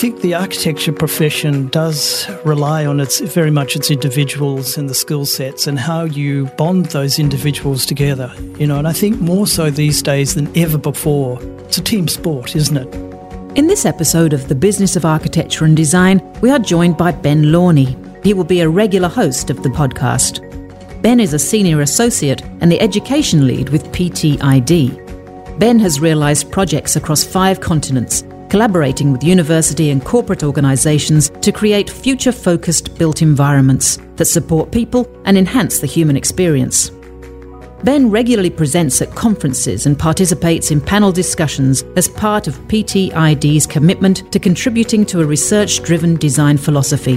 think the architecture profession does rely on its very much its individuals and the skill sets and how you bond those individuals together. You know, and I think more so these days than ever before. It's a team sport, isn't it? In this episode of The Business of Architecture and Design, we are joined by Ben Lornie. He will be a regular host of the podcast. Ben is a senior associate and the education lead with PTID. Ben has realised projects across five continents collaborating with university and corporate organisations to create future focused built environments that support people and enhance the human experience. Ben regularly presents at conferences and participates in panel discussions as part of PTID's commitment to contributing to a research driven design philosophy.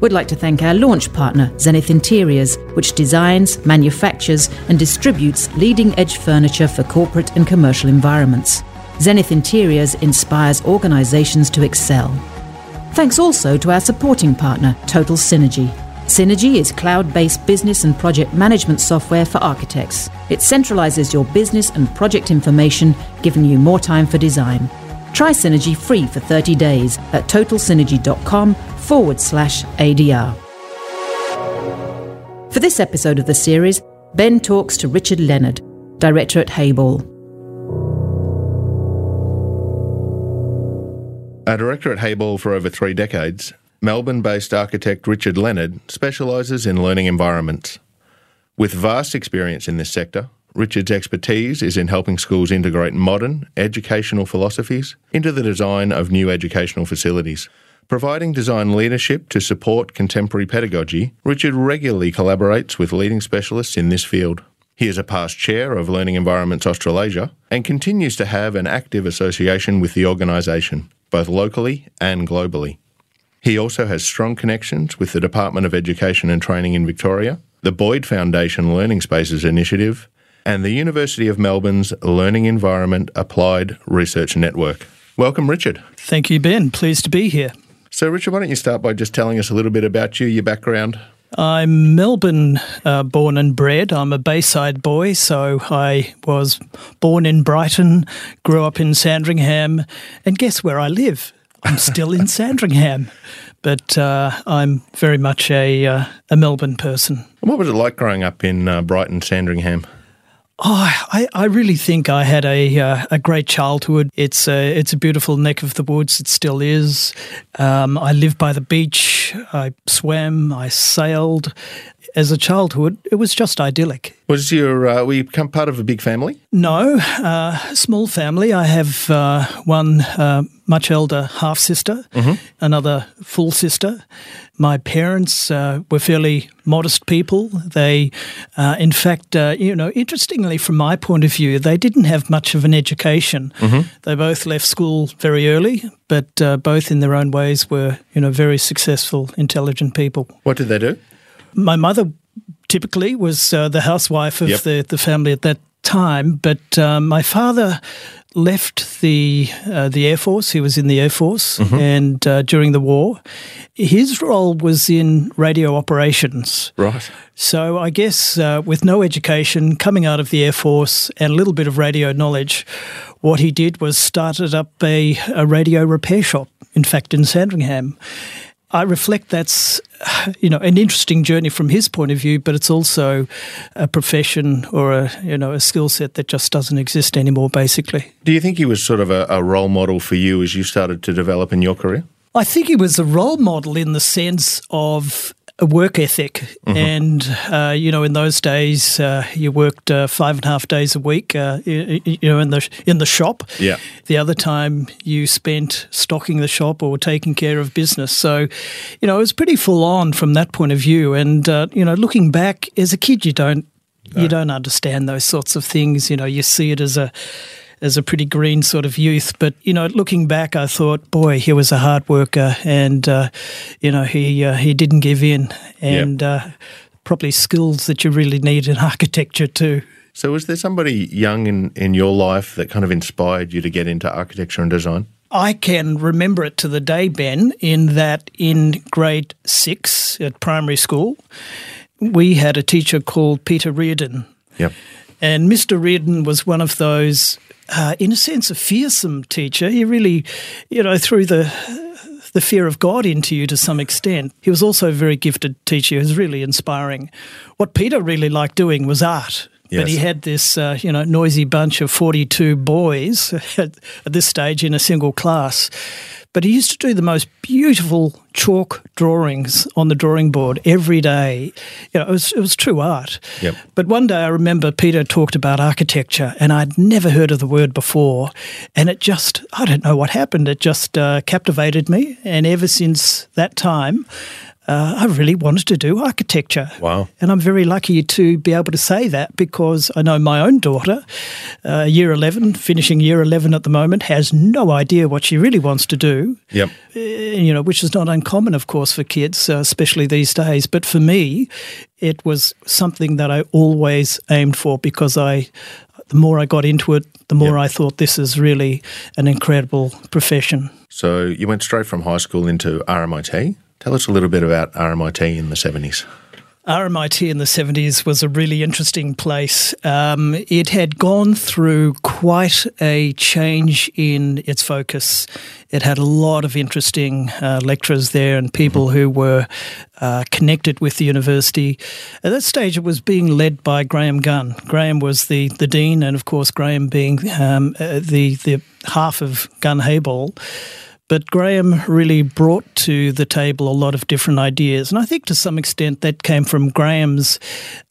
We'd like to thank our launch partner, Zenith Interiors, which designs, manufactures, and distributes leading edge furniture for corporate and commercial environments. Zenith Interiors inspires organisations to excel. Thanks also to our supporting partner, Total Synergy. Synergy is cloud based business and project management software for architects. It centralises your business and project information, giving you more time for design. Try Synergy free for 30 days at totalsynergy.com forward slash ADR. For this episode of the series, Ben talks to Richard Leonard, director at Hayball. A director at Hayball for over three decades, Melbourne based architect Richard Leonard specialises in learning environments. With vast experience in this sector, Richard's expertise is in helping schools integrate modern educational philosophies into the design of new educational facilities. Providing design leadership to support contemporary pedagogy, Richard regularly collaborates with leading specialists in this field. He is a past chair of Learning Environments Australasia and continues to have an active association with the organisation both locally and globally. He also has strong connections with the Department of Education and Training in Victoria, the Boyd Foundation Learning Spaces Initiative, and the University of Melbourne's Learning Environment Applied Research Network. Welcome, Richard. Thank you, Ben. Pleased to be here. So, Richard, why don't you start by just telling us a little bit about you, your background? I'm Melbourne uh, born and bred. I'm a Bayside boy, so I was born in Brighton, grew up in Sandringham, and guess where I live? I'm still in Sandringham, but uh, I'm very much a, uh, a Melbourne person. What was it like growing up in uh, Brighton, Sandringham? Oh, I, I really think I had a uh, a great childhood. It's a it's a beautiful neck of the woods. It still is. Um, I lived by the beach. I swam. I sailed. As a childhood, it was just idyllic. Was your uh, were you become part of a big family? No, uh, small family. I have uh, one uh, much elder half sister, mm-hmm. another full sister. My parents uh, were fairly modest people. They, uh, in fact, uh, you know, interestingly, from my point of view, they didn't have much of an education. Mm-hmm. They both left school very early, but uh, both in their own ways were, you know, very successful, intelligent people. What did they do? My mother typically was uh, the housewife of yep. the, the family at that time, but uh, my father left the uh, the Air Force. He was in the Air Force, mm-hmm. and uh, during the war, his role was in radio operations. Right. So I guess uh, with no education, coming out of the Air Force and a little bit of radio knowledge, what he did was started up a, a radio repair shop. In fact, in Sandringham, I reflect that's you know an interesting journey from his point of view, but it's also a profession or a you know a skill set that just doesn't exist anymore. Basically, do you think he was sort of a, a role model for you as you started to develop in your career? I think he was a role model in the sense of a work ethic. Mm-hmm. And, uh, you know, in those days, uh, you worked uh, five and a half days a week, uh, you, you, know, in the in the shop. Yeah. The other time you spent stocking the shop or taking care of business. So, you know, it was pretty full on from that point of view. And, uh, you know, looking back as a kid, you don't no. you don't understand those sorts of things. You know, you see it as a as a pretty green sort of youth. But you know, looking back, I thought, boy, he was a hard worker, and uh, you know, he uh, he didn't give in, and yep. uh, probably skills that you really need in architecture too. So, was there somebody young in, in your life that kind of inspired you to get into architecture and design? I can remember it to the day, Ben, in that in grade six at primary school, we had a teacher called Peter Reardon. Yep. And Mr. Reardon was one of those uh, in a sense, a fearsome teacher. He really, you know, through the the fear of God into you to some extent. He was also a very gifted teacher. He was really inspiring. What Peter really liked doing was art. Yes. But he had this, uh, you know, noisy bunch of 42 boys at, at this stage in a single class. But he used to do the most beautiful chalk drawings on the drawing board every day. You know, it was, it was true art. Yep. But one day I remember Peter talked about architecture, and I'd never heard of the word before. And it just, I don't know what happened, it just uh, captivated me. And ever since that time, uh, I really wanted to do architecture. Wow. And I'm very lucky to be able to say that because I know my own daughter, uh, year 11, finishing year 11 at the moment, has no idea what she really wants to do. Yep. Uh, you know, which is not uncommon, of course, for kids, uh, especially these days. But for me, it was something that I always aimed for because I, the more I got into it, the more yep. I thought this is really an incredible profession. So you went straight from high school into RMIT? Tell us a little bit about RMIT in the 70s. RMIT in the 70s was a really interesting place. Um, it had gone through quite a change in its focus. It had a lot of interesting uh, lecturers there and people who were uh, connected with the university. At that stage, it was being led by Graham Gunn. Graham was the, the dean, and of course, Graham being um, uh, the, the half of Gunn Hayball. But Graham really brought to the table a lot of different ideas. And I think to some extent that came from Graham's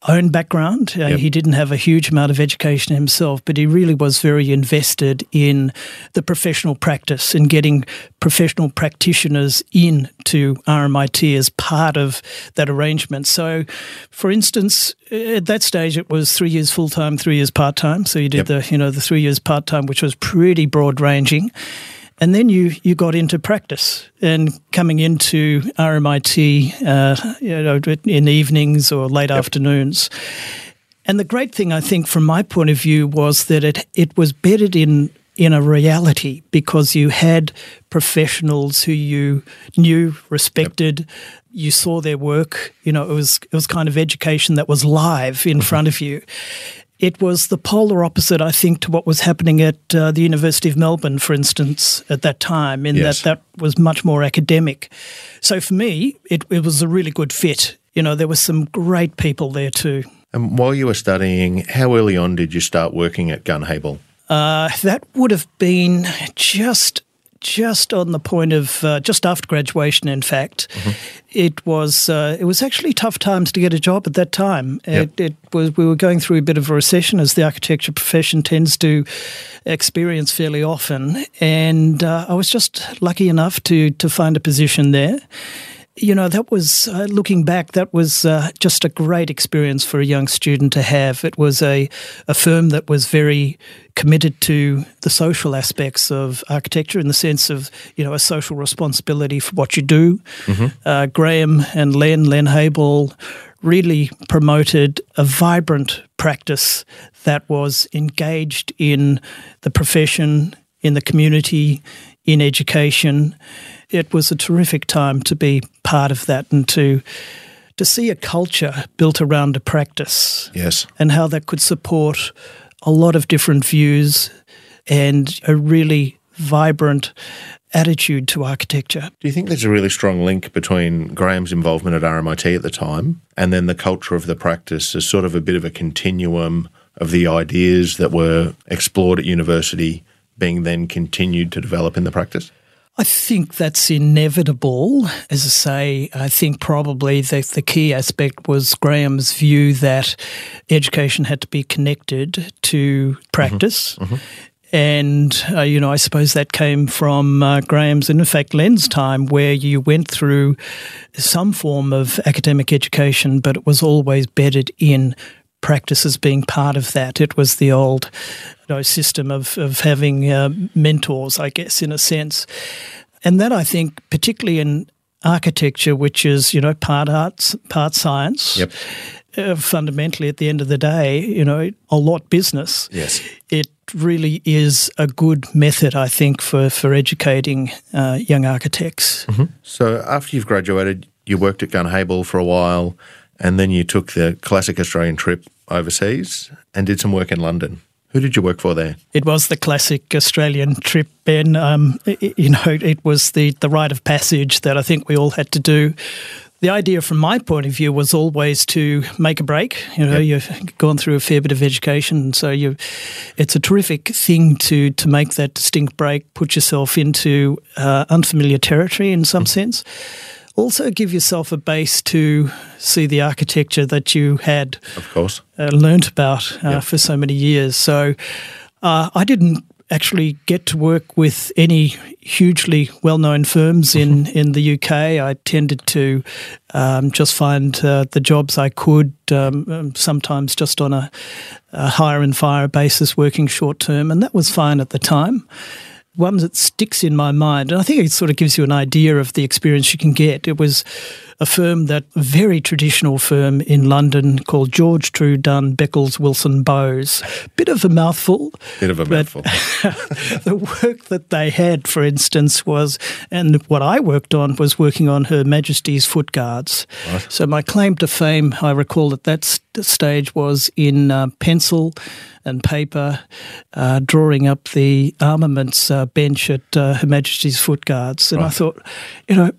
own background. Uh, he didn't have a huge amount of education himself, but he really was very invested in the professional practice and getting professional practitioners in to RMIT as part of that arrangement. So, for instance, at that stage it was three years full time, three years part time. So you did yep. the you know the three years part time, which was pretty broad ranging. And then you, you got into practice and coming into RMIT, uh, you know, in evenings or late yep. afternoons. And the great thing, I think, from my point of view, was that it it was bedded in in a reality because you had professionals who you knew, respected. Yep. You saw their work. You know, it was it was kind of education that was live in mm-hmm. front of you, it was the polar opposite, I think, to what was happening at uh, the University of Melbourne, for instance, at that time, in yes. that that was much more academic. So for me, it, it was a really good fit. You know, there were some great people there too. And while you were studying, how early on did you start working at Gunn Hayball? Uh, that would have been just just on the point of uh, just after graduation. In fact, mm-hmm. it was uh, it was actually tough times to get a job at that time. Yep. It, it, was we were going through a bit of a recession, as the architecture profession tends to experience fairly often, and uh, I was just lucky enough to to find a position there you know, that was, uh, looking back, that was uh, just a great experience for a young student to have. It was a, a firm that was very committed to the social aspects of architecture in the sense of, you know, a social responsibility for what you do. Mm-hmm. Uh, Graham and Len, Len Hayball, really promoted a vibrant practice that was engaged in the profession, in the community, in education it was a terrific time to be part of that and to to see a culture built around a practice. Yes. And how that could support a lot of different views and a really vibrant attitude to architecture. Do you think there's a really strong link between Graham's involvement at RMIT at the time and then the culture of the practice as sort of a bit of a continuum of the ideas that were explored at university being then continued to develop in the practice? I think that's inevitable. As I say, I think probably the, the key aspect was Graham's view that education had to be connected to practice. Mm-hmm. Mm-hmm. And, uh, you know, I suppose that came from uh, Graham's and, in fact, Len's time, where you went through some form of academic education, but it was always bedded in practice as being part of that. It was the old you know, system of, of having uh, mentors, I guess, in a sense. And that I think, particularly in architecture, which is, you know, part arts, part science. Yep. Uh, fundamentally, at the end of the day, you know, a lot business. Yes. It really is a good method, I think, for, for educating uh, young architects. Mm-hmm. So after you've graduated, you worked at Gunn Hayball for a while, and then you took the classic Australian trip overseas and did some work in London. Who did you work for there? It was the classic Australian trip, Ben. Um, it, you know, it was the, the rite of passage that I think we all had to do. The idea, from my point of view, was always to make a break. You know, yep. you've gone through a fair bit of education, so you, it's a terrific thing to to make that distinct break, put yourself into uh, unfamiliar territory in some mm. sense also give yourself a base to see the architecture that you had, of course, uh, learnt about uh, for so many years. So uh, I didn't actually get to work with any hugely well-known firms in, mm-hmm. in the UK. I tended to um, just find uh, the jobs I could, um, um, sometimes just on a, a hire and fire basis, working short term, and that was fine at the time one that sticks in my mind, and I think it sort of gives you an idea of the experience you can get. It was a firm that a very traditional firm in London called George Trew Dunn Beckles Willson Bowes. Bit of a mouthful. Bit of a mouthful. the work that they had, for instance, was, and what I worked on was working on Her Majesty's foot guards. Right. So my claim to fame, I recall at that st- stage, was in uh, pencil and paper, uh, drawing up the armaments uh, bench at uh, Her Majesty's Foot Guards. And right. I thought, you know,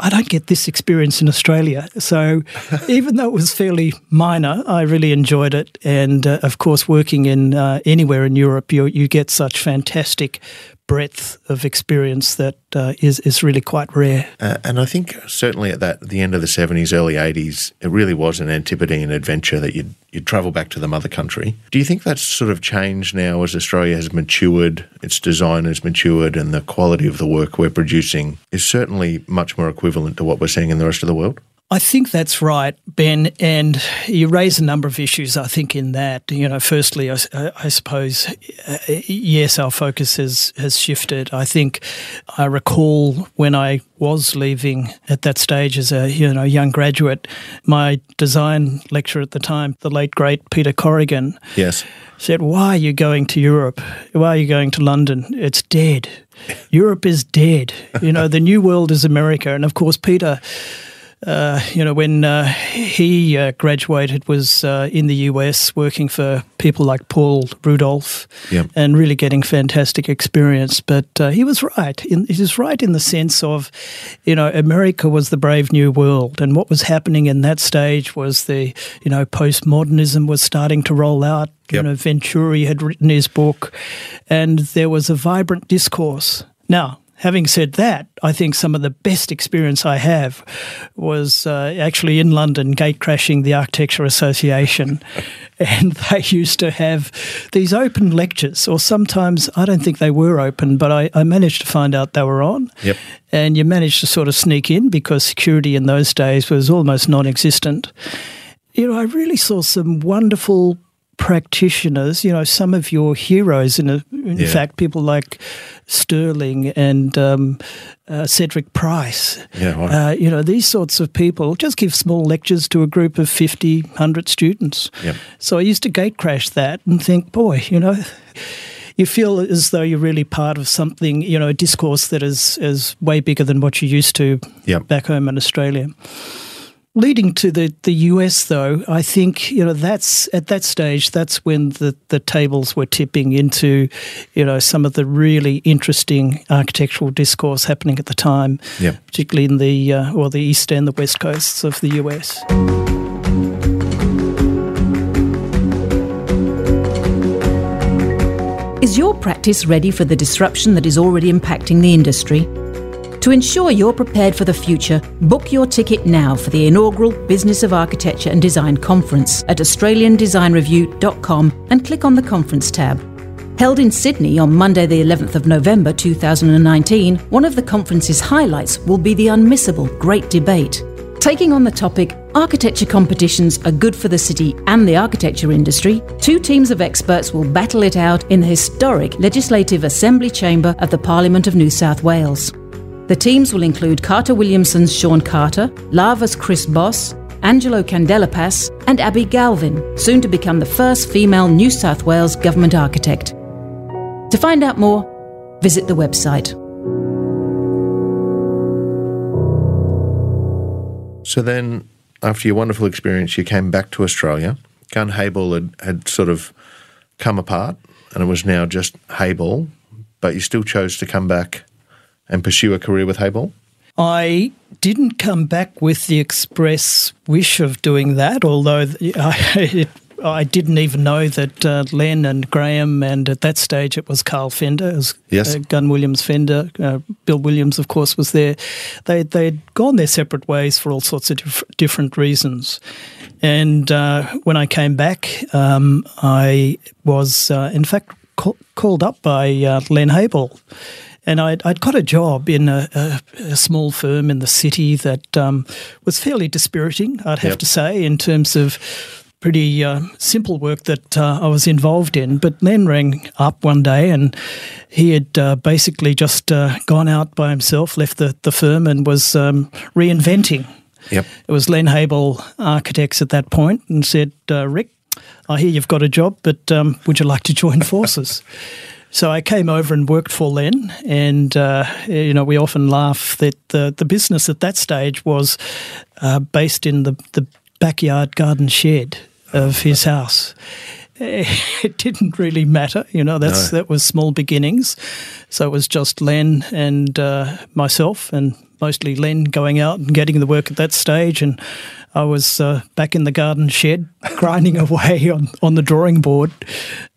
I don't get this experience in Australia. So even though it was fairly minor, I really enjoyed it. And uh, of course, working in uh, anywhere in Europe, you, you get such fantastic breadth of experience that uh, is is really quite rare. Uh, and I think certainly at that the end of the seventies, early eighties, it really was an antipodean adventure that you'd you'd travel back to the mother country. Do you think that's sort of changed now as Australia has matured, its design has matured, and the quality of the work we're producing is certainly much more equivalent to what we're seeing in the rest of the world? I think that's right, Ben. And you raise a number of issues, I think, in that. You know, firstly, I, I suppose, uh, yes, our focus has, has shifted. I think I recall when I was leaving at that stage as a you know young graduate, my design lecturer at the time, the late great Peter Corrigan, yes, said, "Why are you going to Europe? Why are you going to London? It's dead. Europe is dead. You know, the new world is America." And of course, Peter uh, you know, when uh, he uh, graduated, was uh, in the US working for people like Paul Rudolph, yep. and really getting fantastic experience. But uh, he was right. In, he was right in the sense of, you know, America was the brave new world, and what was happening in that stage was the, you know, postmodernism was starting to roll out. Yep. You know, Venturi had written his book, and there was a vibrant discourse. Now, having said that, I think some of the best experience I have was uh, actually in London, gate crashing the Architecture Association. and they used to have these open lectures, or sometimes I don't think they were open, but I, I managed to find out they were on. Yep. And you managed to sort of sneak in because security in those days was almost non existent. You know, I really saw some wonderful practitioners, you know, some of your heroes, in, a, in yeah. fact, people like Stirling and um, uh, Cedric Price. Yeah, right. uh, you know, these sorts of people just give small lectures to a group of 50, 100 students. Yep. So I used to gate crash that and think, boy, you know, you feel as though you're really part of something, you know, a discourse that is, is way bigger than what you used to yep. back home in Australia. Leading to the, the US, though, I think you know that's at that stage. That's when the, the tables were tipping into, you know, some of the really interesting architectural discourse happening at the time, yep. particularly in the uh, or the east and the west coasts of the US. Is your practice ready for the disruption that is already impacting the industry? To ensure you're prepared for the future, book your ticket now for the inaugural Business of Architecture and Design Conference at AustralianDesignReview.com and click on the Conference tab. Held in Sydney on Monday, the 11th of November 2019, one of the conference's highlights will be the unmissable Great Debate. Taking on the topic, Architecture competitions are good for the city and the architecture industry. Two teams of experts will battle it out in the historic Legislative Assembly chamber of the Parliament of New South Wales. The teams will include Carter Williamson's Sean Carter, Lava's Chris Bosse, Angelo Candalepas, and Abbie Galvin, soon to become the first female New South Wales government architect. To find out more, visit the website. So then, after your wonderful experience, you came back to Australia. Gunn Hayball had, had sort of come apart and it was now just Hayball, but you still chose to come back and pursue a career with Hayball? I didn't come back with the express wish of doing that, although I, it I didn't even know that uh, Len and Graham, and at that stage it was Karl Fender, it was, yes. uh, Gunn Williams Fender. Uh, Bill Williams, of course, was there. They they'd gone their separate ways for all sorts of dif- different reasons. And uh, when I came back, um, I was uh, in fact ca- called up by uh, Len Hayball and I'd, I'd, got a job in a, a, a, small firm in the city that um, was fairly dispiriting, I'd have yep. to say, in terms of pretty uh, simple work that uh, I was involved in. But Len rang up one day and he had uh, basically just uh, gone out by himself, left the, the firm, and was um, reinventing. Yep. It was Len Hayball Architects at that point and said, uh, Rick, I hear you've got a job, but um, would you like to join forces? So I came over and worked for Len, and uh, you know we often laugh that the the business at that stage was uh, based in the the backyard garden shed of his house. It didn't really matter, you know. That's no. that was small beginnings, so it was just Len and uh, myself, and mostly Len going out and getting the work at that stage, and I was uh, back in the garden shed grinding away on on the drawing board,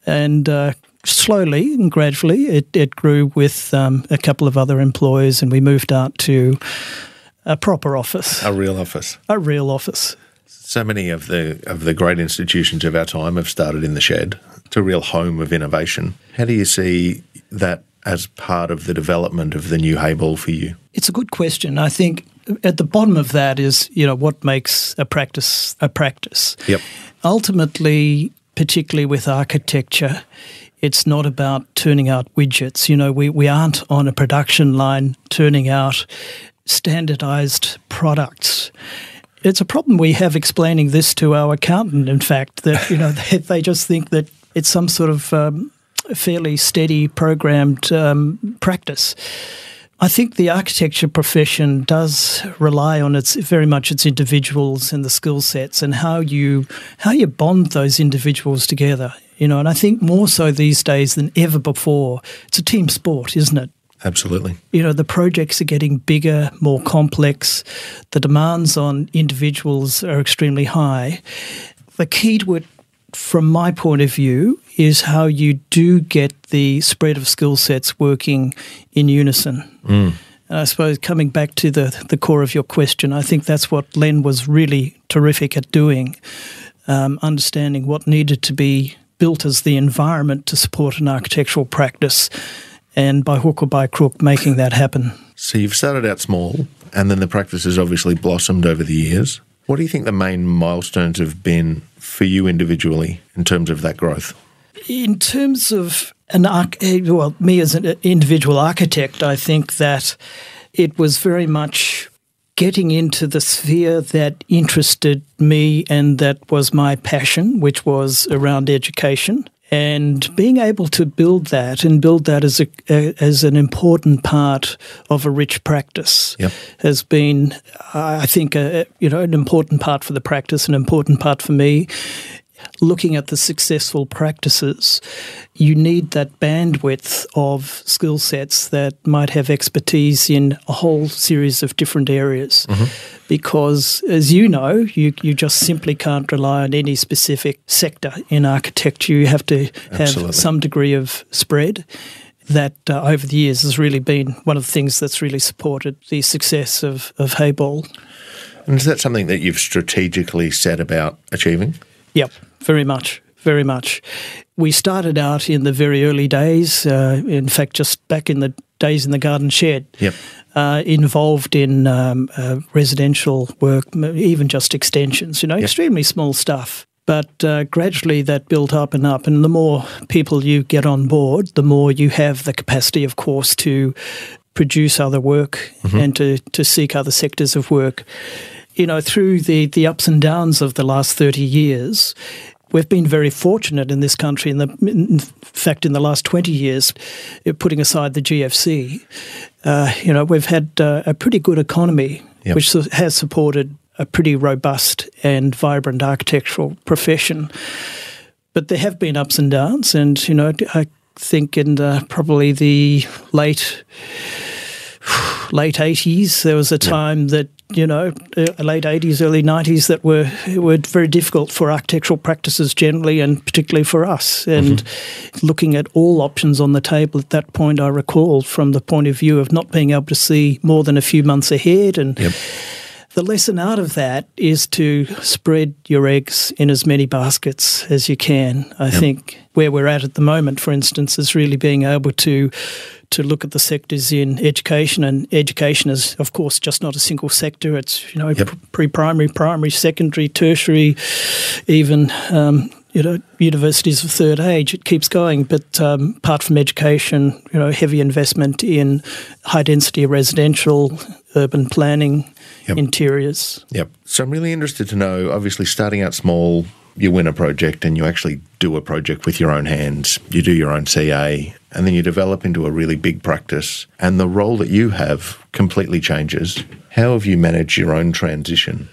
and uh, slowly and gradually it, it grew with um, a couple of other employees, and we moved out to a proper office, a real office, a real office. So many of the of the great institutions of our time have started in the shed. It's a real home of innovation. How do you see that as part of the development of the new Hayball for you? It's a good question. I think at the bottom of that is, you know, what makes a practice a practice. Yep. Ultimately, particularly with architecture, it's not about turning out widgets. You know, we, we aren't on a production line turning out standardized products it's a problem we have explaining this to our accountant. In fact, that you know they, they just think that it's some sort of um, fairly steady programmed um, practice. I think the architecture profession does rely on its very much its individuals and the skill sets and how you how you bond those individuals together. You know, and I think more so these days than ever before. It's a team sport, isn't it? Absolutely. You know, the projects are getting bigger, more complex. The demands on individuals are extremely high. The key to it, from my point of view, is how you do get the spread of skill sets working in unison. Mm. And I suppose coming back to the, the core of your question, I think that's what Len was really terrific at doing, um, understanding what needed to be built as the environment to support an architectural practice and by hook or by crook, making that happen. So you've started out small, and then the practice has obviously blossomed over the years. What do you think the main milestones have been for you individually in terms of that growth? In terms of an arch- well, me as an individual architect, I think that it was very much getting into the sphere that interested me and that was my passion, which was around education and being able to build that and build that as a, a as an important part of a rich practice yep. has been, I think, a, you know, an important part for the practice, an important part for me, looking at the successful practices, you need that bandwidth of skill sets that might have expertise in a whole series of different areas. Mm-hmm. Because, as you know, you, you just simply can't rely on any specific sector in architecture. You have to have Absolutely. some degree of spread. That uh, over the years has really been one of the things that's really supported the success of, of Hayball. And is that something that you've strategically set about achieving? Yep, very much, very much. We started out in the very early days, uh, in fact, just back in the days in the garden shed. Yep. Uh, involved in um, uh, residential work, even just extensions, you know, yep. extremely small stuff. But uh, gradually that built up and up. And the more people you get on board, the more you have the capacity, of course, to produce other work mm-hmm. and to, to seek other sectors of work you know, through the, the ups and downs of the last 30 years, we've been very fortunate in this country. In, the, in fact, in the last 20 years, uh, putting aside the GFC, uh, you know, we've had uh, a pretty good economy, yep. which has supported a pretty robust and vibrant architectural profession. But there have been ups and downs, and you know, I think in the, probably the late late eighties, there was a time that you know, uh, late 80s, early 90s that were were very difficult for architectural practices generally, and particularly for us. And mm-hmm. looking at all options on the table at that point, I recall from the point of view of not being able to see more than a few months ahead, and. Yep. The lesson out of that is to spread your eggs in as many baskets as you can. I yep. think where we're at at the moment, for instance, is really being able to to look at the sectors in education, and education is, of course, just not a single sector. It's you know yep. pre-primary, primary, secondary, tertiary, even. Um, you know, universities of third age, it keeps going. But um, apart from education, you know, heavy investment in high density residential, urban planning, yep. interiors. Yep. So I'm really interested to know, obviously, starting out small, you win a project and you actually do a project with your own hands. You do your own CA and then you develop into a really big practice and the role that you have completely changes. How have you managed your own transition?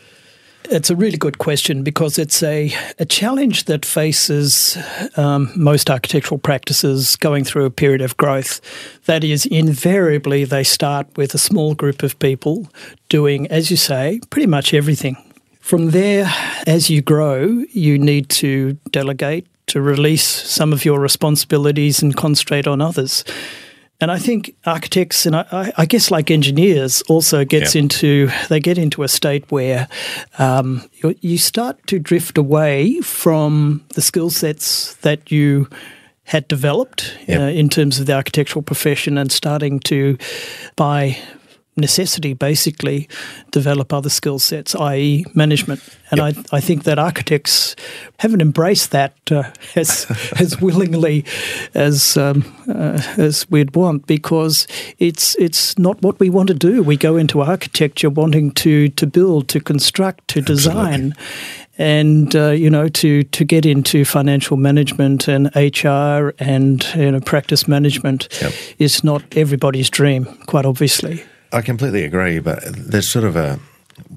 It's a really good question because it's a, a challenge that faces um, most architectural practices going through a period of growth. That is, invariably, they start with a small group of people doing, as you say, pretty much everything. From there, as you grow, you need to delegate, to release some of your responsibilities and concentrate on others. And I think architects and I, I guess like engineers also gets yeah. into they get into a state where um, you, you start to drift away from the skill sets that you had developed yep. uh, in terms of the architectural profession and starting to by necessity basically develop other skill sets, i.e., management. And yep. I, I think that architects haven't embraced that uh, as as willingly as um, uh, as we'd want because it's it's not what we want to do. We go into architecture wanting to to build, to construct, to design. Absolutely. And uh, you know to, to get into financial management and HR and you know practice management yep. is not everybody's dream, quite obviously. I completely agree, but there's sort of a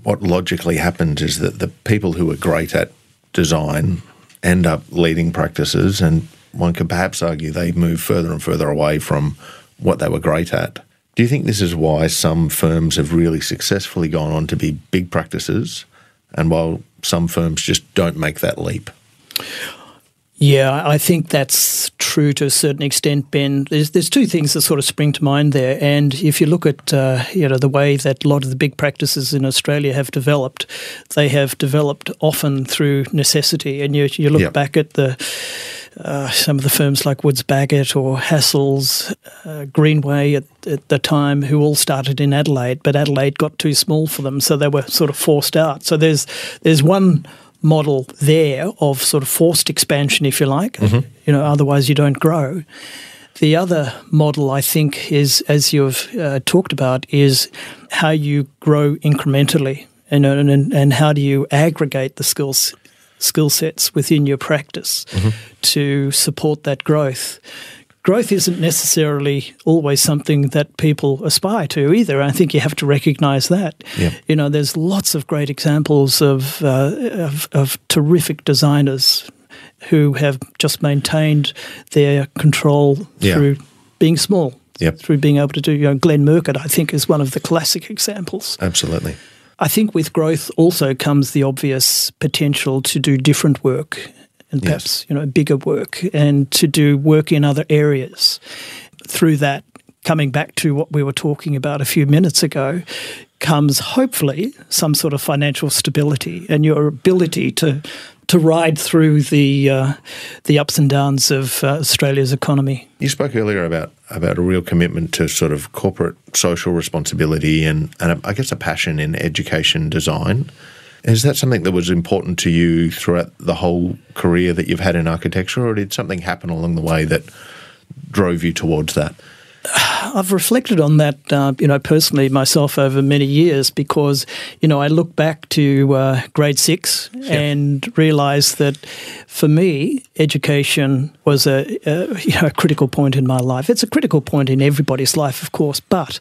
what logically happens is that the people who are great at design end up leading practices, and one could perhaps argue they move further and further away from what they were great at. Do you think this is why some firms have really successfully gone on to be big practices, and while some firms just don't make that leap? Yeah, I think that's true to a certain extent, Ben. There's there's two things that sort of spring to mind there, and if you look at uh, you know the way that a lot of the big practices in Australia have developed, they have developed often through necessity. And you you look yep. back at the uh, some of the firms like Woods Bagot or Hassell's, uh, Greenway at, at, the time, who all started in Adelaide, but Adelaide got too small for them, so they were sort of forced out. So there's there's one model there of sort of forced expansion, if you like. Mm-hmm. You know, otherwise you don't grow. The other model, I think, is as you've uh, talked about, is how you grow incrementally, and, and and how do you aggregate the skills skill sets within your practice mm-hmm. to support that growth growth isn't necessarily always something that people aspire to either. I think you have to recognise that. Yeah. You know, there's lots of great examples of, uh, of, of terrific designers who have just maintained their control yeah. through being small. Yep. Through being able to do, you know, Glenn Murcutt, I think, is one of the classic examples. Absolutely. I think with growth also comes the obvious potential to do different work and perhaps yes. you know bigger work and to do work in other areas through that coming back to what we were talking about a few minutes ago comes hopefully some sort of financial stability and your ability to to ride through the uh, the ups and downs of uh, Australia's economy. You spoke earlier about about a real commitment to sort of corporate social responsibility and, and a, I guess a passion in education design. Is that something that was important to you throughout the whole career that you've had in architecture, or did something happen along the way that drove you towards that? I've reflected on that, uh, you know, personally myself over many years because, you know, I look back to uh, grade six and realise that for me, education was a, a, you know, a critical point in my life. It's a critical point in everybody's life, of course, but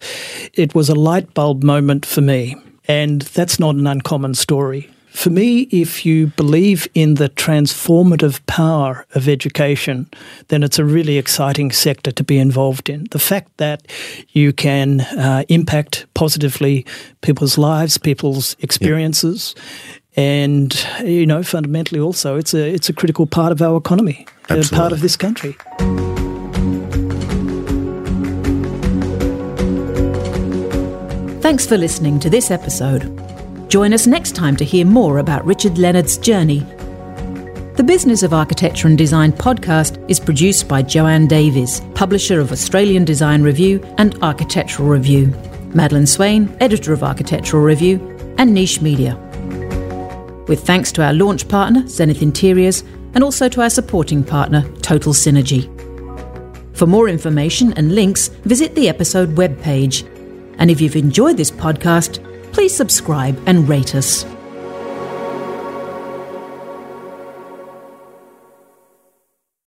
it was a light bulb moment for me and that's not an uncommon story for me, if you believe in the transformative power of education, then it's a really exciting sector to be involved in. The fact that you can uh, impact positively people's lives, people's experiences, yep. and you know, fundamentally, also, it's a it's a critical part of our economy, a part of this country. Thanks for listening to this episode. Join us next time to hear more about Richard Leonard's journey. The Business of Architecture and Design podcast is produced by Joanne Davies, publisher of Australian Design Review and Architectural Review, Madeline Swain, editor of Architectural Review, and Niche Media. With thanks to our launch partner, Zenith Interiors, and also to our supporting partner, Total Synergy. For more information and links, visit the episode webpage. And if you've enjoyed this podcast, please subscribe and rate us.